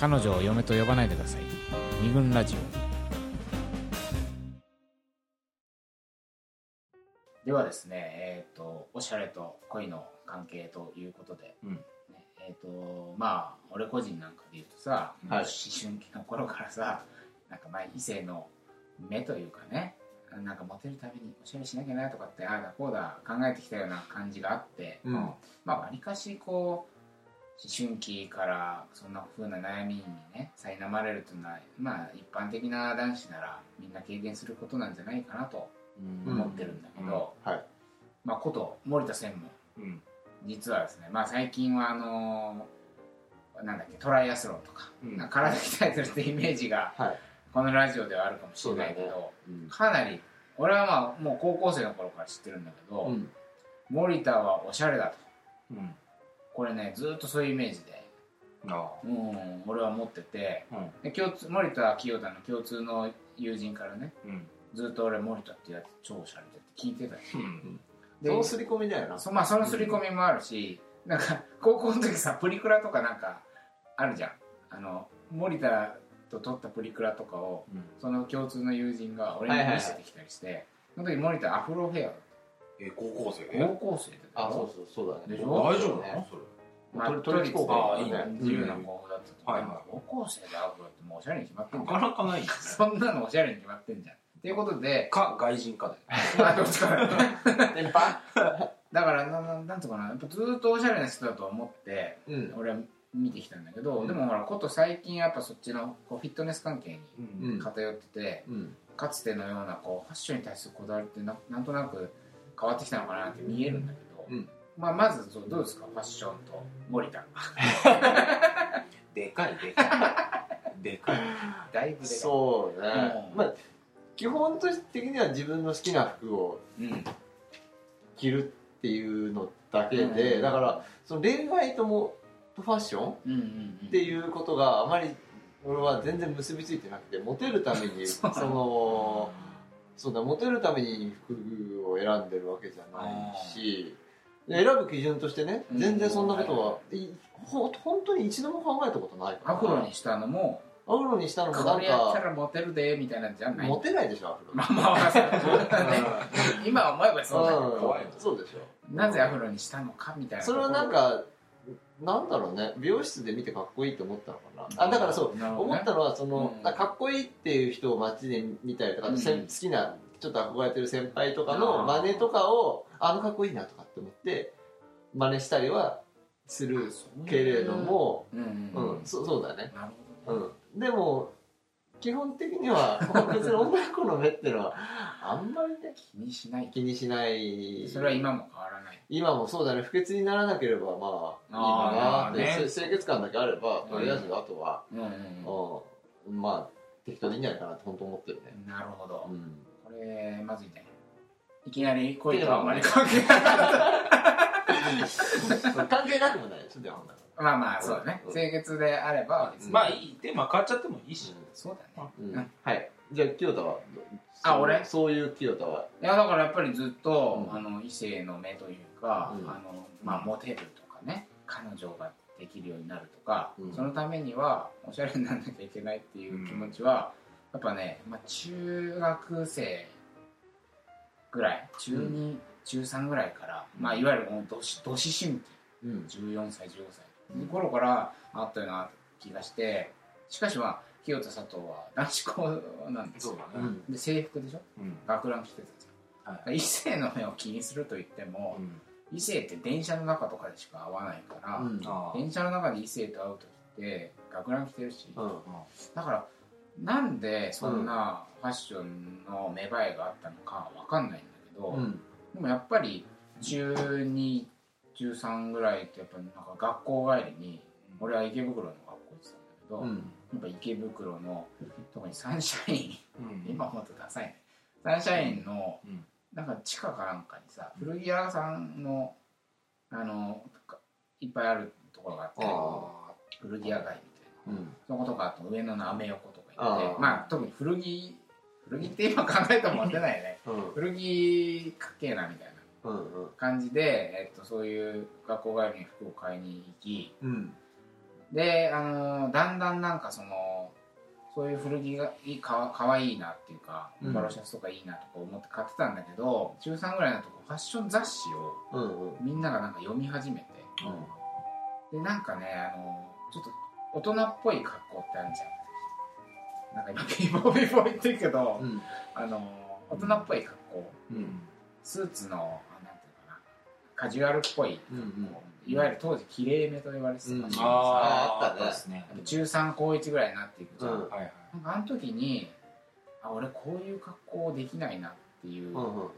彼女を嫁と呼ばないでください。二軍ラジオ。ではですねえっ、とおしゃれと恋の関係ということで、うん。ねえっ、とまあ俺個人なんかで言うとさ、はい。思春期の頃からさなんかまあ異性の目というかねなんかモテるためにおしゃれしなきゃなとかってああだこうだ考えてきたような感じがあって、うん。まあわりかしこう思春期からそんな風な悩みにね苛まれるというのはまあ一般的な男子ならみんな経験することなんじゃないかなと思ってるんだけど、はい。まあこと森田専務。うん。実はですねまあ最近はあのなんだっけトライアスロンとか,、うん。なんか体鍛えてるってイメージがはい。このラジオではあるかもしれないけど、そうだうん。かなり俺はまあもう高校生の頃から知ってるんだけど、うん。森田はおしゃれだと。うんこれねずっとそういうイメージで、あうん、俺は思ってて。あうん。で共通森田清田の共通の友人からねうん。ずっと俺森田ってやつ超おしゃれでって聞いてたよ。うん。でその刷り込みだよな。そ,、まあ、その刷り込みもあるし、なんか高校の時さプリクラとかなんかあるじゃん。あの森田と撮ったプリクラとかをうん。その共通の友人が俺に見せてきたりして、その時森田アフロフェアえ高校生高校生であそうそうそうだね。でしょ？大丈夫なの？それ都立取り付こうかいいね。自由な高校だったはいはい。高校生でアフロってもうおしゃれに決まってんなじゃん。かなかないよね。そんなのおしゃれに決まってんじゃん。っていうことで。か外人かで。あどっちか 電波？だからなななんとかな。やっぱずっとおしゃれな人だと思ってうん。俺は見てきたんだけど、うん。でもほらこと最近やっぱそっちのこうフィットネス関係に偏ってて、うん。かつてのようなこうファッションに対するこだわりってななんとなく変わってきたのかなって見えるんだけど、うんまあ、まずどうですか？ファッションと森田。でかいでかい。でかい。だいぶでかい。そうね。うん。まあ基本的には自分の好きな服をうん。着るっていうのだけうん。でだからその恋愛ともとファッションっていうことがあまり俺は全然結びついてなくてモテるために そのそうだモテるために服を選んでるわけじゃないしで選ぶ基準としてねうん。全然そんなことはいほ本当に一度も考えたことないアフロにしたのもアフロにしたのもなんこれやったからモテるでみたいなんじゃない？モテないでしょアフロ。まあまあまあそうだね。今思えばそうだけどそうでしょ。なぜアフロにしたのかみたいなそれはなんかなんだろうね。美容室で見てかっこいいと思ったのかな。あだからそう思ったのはその、うん。かっこいいっていう人を街で見たりとか、好きなちょっと憧れてる先輩とかの真似とかをあのかっこいいなとかって思って真似したりはするけれども、うん。そそうだね、でも基本的には 別に女の子の目っていうのはあんまりね気にしない。気にしない。それは今も変わらない。今もそうだね。不潔にならなければまあいいかなって、ね。せ清潔感だけあればとりあえずあとは、うんうん。うん、まあ適当でいいんじゃないかなって本当思ってるね、なるほど。うんこれまずいね。いきなり恋とはあまり関係ない関係なくもないですでも。まあまあそうだねう。ん清潔であればまあいいでまあ変わっちゃってもいいし。そうだね。はい。じゃあ清田はあ俺？そういう清田は？いやだからやっぱりずっと、うん。あの異性の目というか、うん。あのまあ、モテるとかね彼女ができるようになるとか、うん。そのためにはおしゃれにならなきゃいけないっていう気持ちは、やっぱね、まあ、中学生ぐらい中2、中3ぐらいから、まあ、いわゆるもうどしど思春期うん。14歳15歳の頃からあったような気がしてしかしまあ清田佐藤は男子校なんですよ。で制服でしょ？うん。学ラン着てたじゃん、は異性の目を気にすると言っても、異性って電車の中とかでしか会わないから、うん。あ電車の中で異性と会う時って学ラン着てるし、うん。だからなんでそんなファッションの芽生えがあったのかわかんないんだけど、うん。でもやっぱり中2中3ぐらいってやっぱなんか学校帰りに俺は池袋の学校行ってたんだけど、うん。やっぱ池袋の特にサンシャインうん。今思うとダサいね。サンシャインのうん。なんか地下かなんかにさ古着屋さんのあのかいっぱいあるところがあってあ古着屋街みたいな。うん。そことかあと上野のアメ横とあー。まあ特に古着古着って今考えても出ないよね。うん。古着かっけえなみたいなうんうん。感じで、えっと、そういう学校帰りに服を買いに行きうん。であのだんだんなんかそのそういう古着がいいかわかわいいなっていうかうん。ポロシャツとかいいなとか思って買ってたんだけど中3ぐらいのとこファッション雑誌をうんうん。みんながなんか読み始めて。でなんかねあのちょっと大人っぽい格好ってあるじゃんなんか今ビボビボ言ってるけど、うん。あの大人っぽい格好。うんスーツのあなんていうかな。カジュアルっぽい。うんうん。いわゆる当時きれいめと言われてた。うん。感じあああったね。ですね。中3高1ぐらいになっていくじゃん、うん。はいはい。なんかあの時にあ俺こういう格好できないなっていう、うんうん。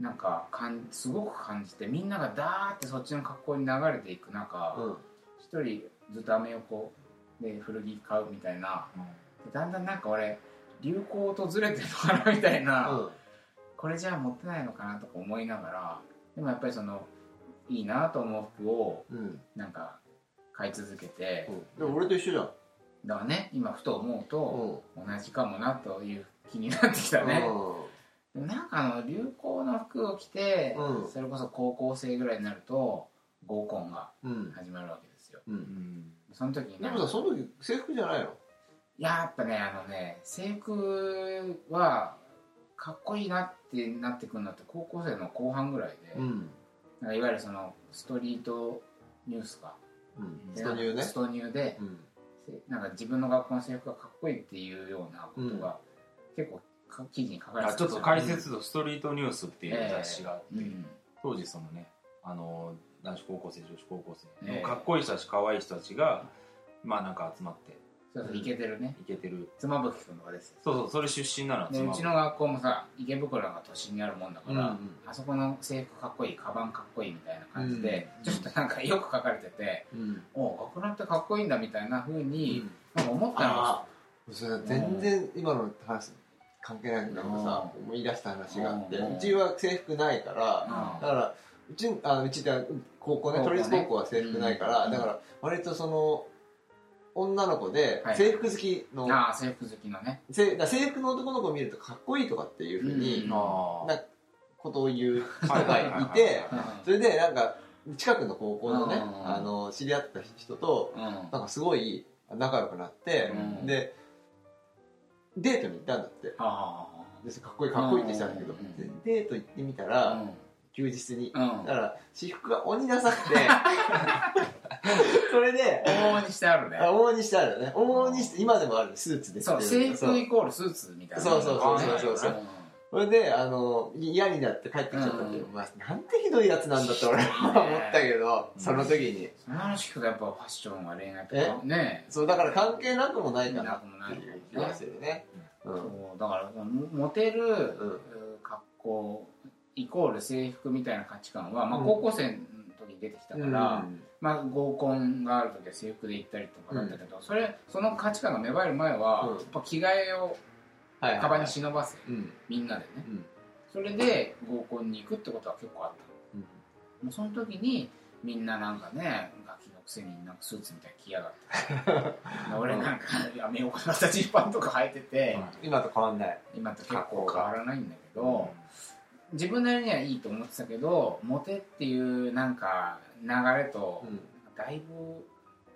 なんかかんすごく感じてみんながダーってそっちの格好に流れていく中うん。一、人ずっとアメ横で古着買うみたいなだんだんなんか俺流行とずれてるのかなみたいな、うん。これじゃあ持ってないのかなとか思いながらでもやっぱりそのいいなと思う服をうん。なんか買い続けて、でも俺と一緒じゃん。だからね今ふと思ううと、ん。同じかもなという気になってきたね、でもなんかあの流行の服を着て、うん。それこそ高校生ぐらいになると合コンがうん。始まるわけですよ。ううん。んその時にでねもさその時制服じゃないの？やっぱねあのね制服はかっこいいなってなってくるのって高校生の後半ぐらいで、ん。なんかいわゆるそのストリートニュースか。うん。でストニューね。ストニューでうん。せなんか自分の学校の制服がかっこいいっていうようなことが、結構か記事に書かれてたちょっと解説とストリートニュースっていう雑誌があって、うん。当時そのねあの男子高校生女子高校生ええ。のかっこいい人たち可愛い人たちがまあなんか集まってそうそうイケてるね。いけてる。妻夫木君とかです。よそうそうそれ出身なのでうちの学校もさ池袋が都心にあるもんだから、うんうんあそこの制服かっこいいカバンかっこいいみたいな感じで、うんちょっとなんかよく書かれててうん。お学ランってかっこいいんだみたいな風に、うん。なんか思ったの。あそれ全然今の話関係ないけどさ思い出した話があってうん。うちは制服ないからうん。だからうちあうちって高校ね。都立高校は制服ないからうん。だから割とその女の子ではい。制服好きの。ああ制服好きのね。せだから制服の男の子を見るとかっこいいとかっていうふうにうん。あなことを言う人がいてうんそれでなんか近くの高校のねうん。あの知り合った人とうん。なんかすごい仲良くなってうん。でデートに行ったんだって。あでかっこいいかっこいいってしたんだけどうん。でデート行ってみたあら休日に。うん。だから私服が鬼ダサくて。それで往々にしてあるね。あ往々にしてあるよね。往々にして今でもあるスーツでそう制服イコールスーツみたいな。そうそうそうそうそうそう。うん。それであの嫌になって帰ってきちゃったけど、うん。まあ、なんてひどいやつなんだって俺は思ったけど、うんその時に。その話聞くとやっぱファッションは恋愛とえかね。そうだから関係なくもないかななくもないっていう気がするね。うん。そうだからモモテるうん。格好イコール制服みたいな価値観は、まあ、うん高校生の時に出てきたから、うん。まあ、合コンがある時は制服で行ったりとかだったけど、それその価値観が芽生える前は、うん。やっぱ着替えをカバンに忍ばせ、うん。みんなでね。うん。それで合コンに行くってことは結構あった。うん。もうその時にみんななんかねガキのくせになんかスーツみたいに着やがって。俺なんかやめようかなジーパンとか履いてて、今と変わんない。今と結構変わらないんだけど、自分なりにはいいと思ってたけどモテっていうなんか流れと、うん。だいぶ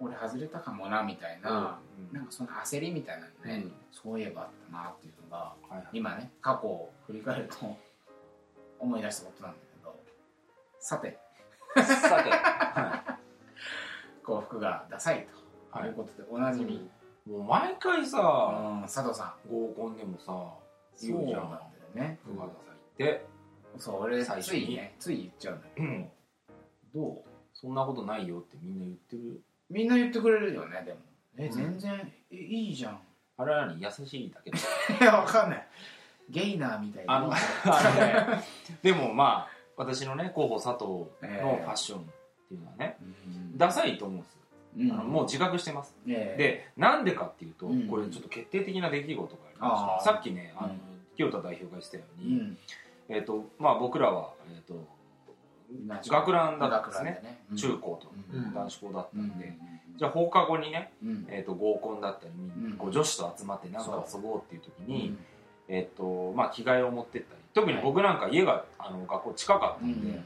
俺外れたかもなみたいな、なんかその焦りみたいなのね、うん。そういえばあったなっていうのがはいはい。今ね過去を振り返ると思い出したことなんだけどさて。さて。幸福がダサいとはい。いうことでおなじみ、もう毎回さうん佐藤さ合コンでもさん言うじゃん。そうなんだよね。服がダサいってそう俺最初についねつい言っちゃうんだけど、うん。どうそんなことないよってみんな言ってる？みんな言ってくれるよねでも。えうん。全然えいいじゃん。あれは何優しいだけど。いやわかんない。ゲイナーみたいな。あのあのね でもまあ私のね候補佐藤のファッションっていうのはね、うん。ダサいと思うんです、うん。あのもう自覚してます。ええ。でなんでかっていうと、うん。これちょっと決定的な出来事がありまあー。してさっきねあの、うん。清田代表が言ってたよううに、んえっとまあ、僕らは、えっと学ランだったんですね。学ランで中高とうん。男子校だったうん。ん。で、じゃあ放課後にね、うん。えっと合コンだったり、うん。こう女子と集まってなんかそ遊ぼうっていう時うん。に、えっとまあ、着替えを持ってったり特に僕なんか家があの学校近かったうん。んで、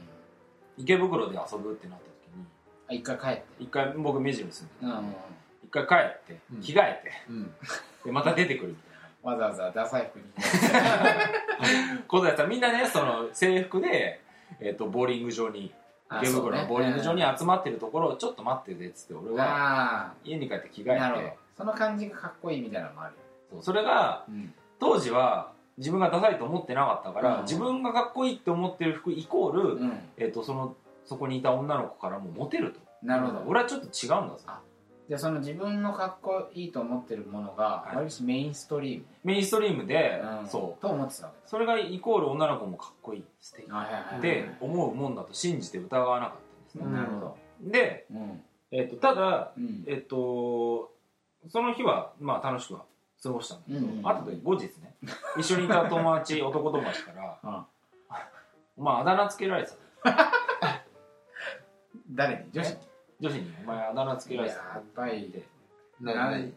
池袋で遊ぶってなった時にあ一回帰って。一回僕目白に住んでたんで、一回帰ってうん。着替えてうん。でまた出てくるみたいなわざわざダサい服に。ことやったらみんなねその制服で、えっとボーリング場にあ池袋のボーリング場に集まってるところをちょっと待っててっつって俺はあ家に帰って着替えて。その感じがかっこいいみたいなのもある。よそうそれがうん。当時は自分がダサいと思ってなかったから、うん。自分がかっこいいって思ってる服イコール、うん。えっとそのそこにいた女の子からもモテると。なるほど。俺はちょっと違うんだぞじゃあその自分のかっこいいと思ってるものがはい。割とメインストリーム、メインストリームで、うん。そう。と思ってたわけそれがイコール女の子もかっこいい素敵。だはいはいはい。って思うもんだと信じて疑わなかったんですね、うん。なるほど。で、うん。えっとただうん。えっとその日はまあ楽しくは過ごしたんだけど、うん後で後日ね 一緒にいた友達男友達から あ お前あだ名つけられてた誰に？女子に？女子にお前あだ名つけられてた。やっぱりで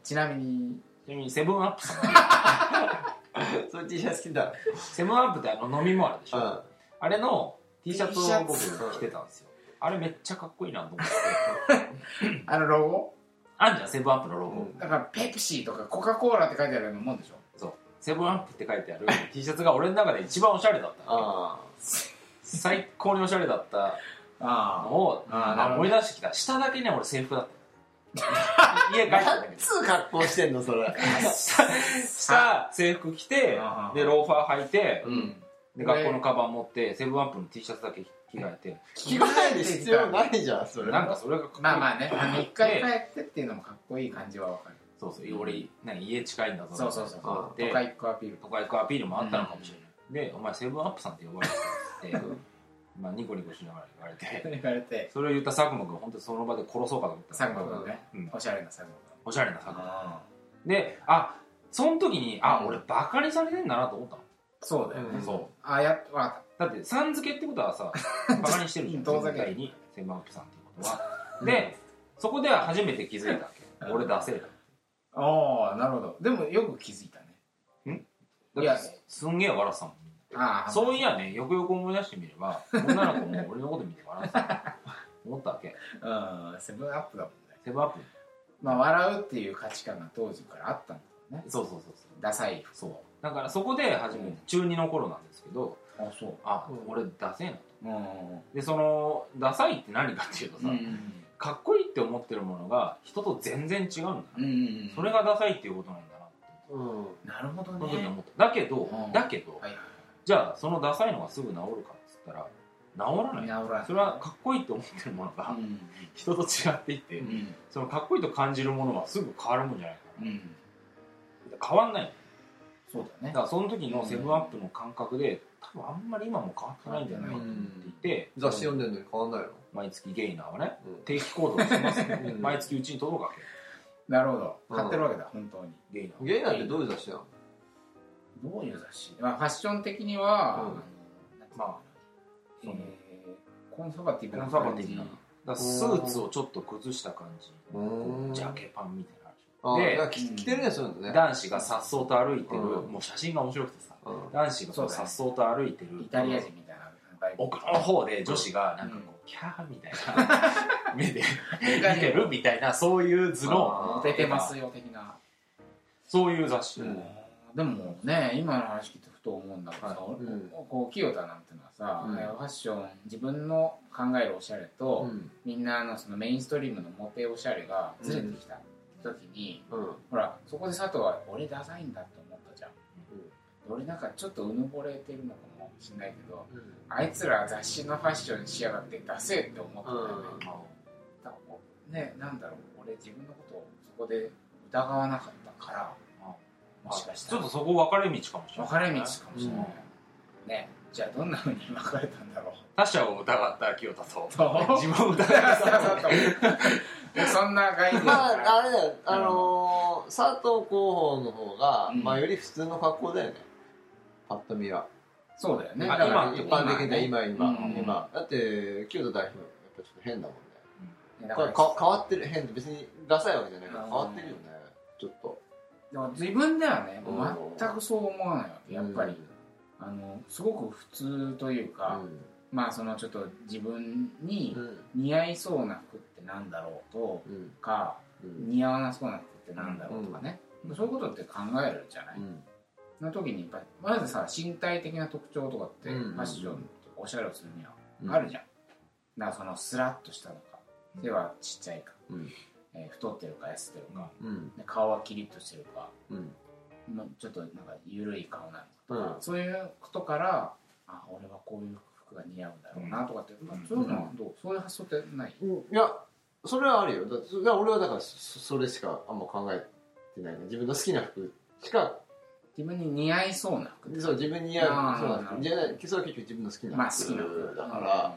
ちなみに。ちなみにセブンアップさん それ T シャツ着た。セブンアップってあの飲み物あるでしょ、うん。あれの T シャツを僕ツ？着てたんですよ。あれめっちゃかっこいいなと思って。あのロゴ？あんじゃんセブンアップのロゴ、だからペプシーとかコカ・コーラって書いてあるようなもんでしょ？そう。セブンアップって書いてある T シャツが俺の中で一番おしゃれだった。あ最高におしゃれだったあのをあーなるほど。思い出してきた。下だけね俺制服だった。家帰ったつう格好してんのそれ。下下制服着てでローファー履いてうん。で学校のカバン持ってセブンアップの T シャツだけ着替えて。着替える必要ないじゃんそれ。なんかそれがかっこいい。まあまあね。一回帰ってっていうのもかっこいい感じはわかる。そうそう俺何家近いんだぞ。そうそうそう。あって都会っ子アピール。都会っ子アピールもあったのかもしれない、で「お前セブンアップさんって呼ばれてた」っ てまあニコニコしながら言われて。言われて。それを言った佐久間君本当にその場で殺そうかと思った佐久間君ね。うん。おしゃれな佐久間おしゃれな佐久間あであその時にあうん俺バカにされてんだなと思ったの？そうだよね。うんそう。あやっだってさん付けってことはさ バカにしてるじゃん。遠ざけ。にセブンアップさんっていうことは。でそこでは初めて気づいたわけ？うん。俺出せる。たああなるほど。でもよく気づいたね。いや。すんげえ笑ってたもんそういやねよくよく思い出してみれば女の子も俺のこと見て笑ってた。思ったわけ。うんセブンアップだもんね。セブンアップ。まあ笑うっていう価値観が当時からあったんだろうね。そうそうそうそう。ダサいそう。だからそこで初めて中2の頃なんですけどあそう。あ、うん俺ダセえなと。うん。でそのダサいって何かっていうとさ、うん。かっこいいって思ってるものが人と全然違うんだな、うんうんそれがダサいっていうことなんだなって。うん。なるほどね。った。だけど、うん。だけど、はいじゃあそのダサいのがすぐ治るかっつったら治らない。はい治らないそれはかっこいいって思ってるものがうん。人と違っていって、うん。そのかっこいいと感じるものはすぐ変わるもんじゃないかうん。な変わんない。そうだね。だからその時のセブンアップの感覚で多分あんまり今も変わってないんじゃないかと思っていて、雑誌読んでるのに変わんないの？毎月ゲイナーはねうん。定期購読してますね。うん。毎月うちに届くわけなるほど。うん。買ってるわけだ本当に。ゲイナー。ゲイなんてどういう雑誌なの？どういう雑誌まあファッション的にはうん。まあえーコンサバティブなコンサバティブ感じなだスーツをちょっと崩した感じ。うん。ジャケパンみたいな。で着着てるねそういうのね。男子がさっそうと歩いてる、うん。もう写真が面白くてさ。うん。男子がさっそうと歩いてるイタリア人みたいな奥の方で女子がなんかこう、キャーみたいな。目で見てるみたいなそういう図のあモテてますよ的な。そういう雑誌、うんでもね今の話聞いてふと思うんだけどさ、うんこう清田なんてのはさ、うん。ファッション自分の考えるおしゃれと、うん。みんなのそのメインストリームのモテおしゃれがずれてきた時に、うん。ほらそこで佐藤は俺ダサいんだって思ったじゃん、俺なんかちょっとうぬぼれてるのかもしれないけどあいつら雑誌のファッションしやがってダセえって思ったんだよね、うん。だからねなんだろう俺自分のことをそこで疑わなかったからもしかしたら。ちょっとそこ分かれ道かもしれない分かれ道かもしれない、ね。じゃあどんなふうに分かれたんだろう。他者を疑った清田とそう。自分を疑ったそんな概念。まああれだよ。あのー佐藤候補の方がうん。まあより普通の格好だよね。パッと見は。そうだよね。あだから一般的な今今うん。今。だって清田代表やっぱちょっと変だもんね。これか変わってる変で別にダサいわけじゃないからうん。変わってるよね。ちょっとでも自分ではねうん。全くそう思わないわけ。やっぱり、あのすごく普通というか、まあそのちょっと自分にうん。似合いそうな服ってなんだろうとうんかうん。似合わなそうな服ってなんだろうとかね、そういうことって考えるじゃない、うん。その時にやっぱりまずさ身体的な特徴とかってフうん。ァッションおしゃれをするにうんはあるじゃん、だからそのスラッとしたのか背はちっちゃいか、うんえー太ってるか痩せてるか、うん。で顔はキリッとしてるか。うん。もうちょっとなんか緩い顔なのかとか、うん。そういうことからあ俺はこういう服が似合うんだろうなとかって、まあそういうのはどう？そういう発想ってない、うん。いやそれはあるよ。だだ俺はだからそそれしかあんま考えてないね。自分の好きな服しか。自分に似合いそうな服そう自分に似合うそうなんですじゃないそれは結局自分の好きな服,、まあ好きな服。だか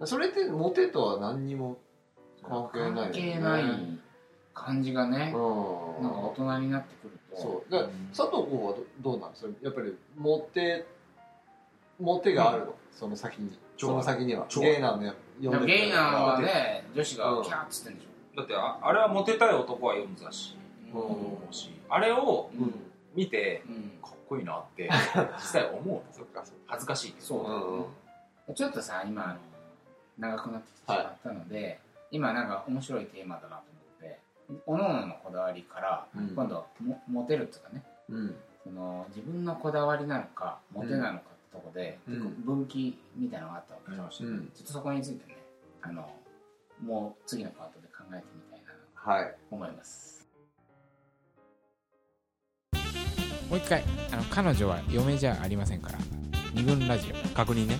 ら、それってモテとは何にも関係ないよね。関係ない感じがね、うん。なんか大人になってくると。そう。だ佐藤君はどどうなんですか？やっぱりモテモテがあるの、その先に。超その先には。超ゲイナーのやでもゲイナーはね女子がうん。キャーッつってんでしだってああれはモテたい男は読む雑誌。ょ、うん。しあれをうん。見てうん。かっこいいなって実際思うの。そっかそっ恥ずかしいけど。そうだうん。ねちょっとさ今長くなってきてしまったので、今なんか面白いテーマだなと思っておのののこだわりからうん。今度もモテるっていうかね。うん。その自分のこだわりなのかモテなのかってとこで、分岐みたいなのがあったわけじゃん、ちょうんっとそこについてねあのもう次のパートで考えてみたいなはい。と思います。もう一回あの彼女は嫁じゃありませんから。二軍ラジオ確認ね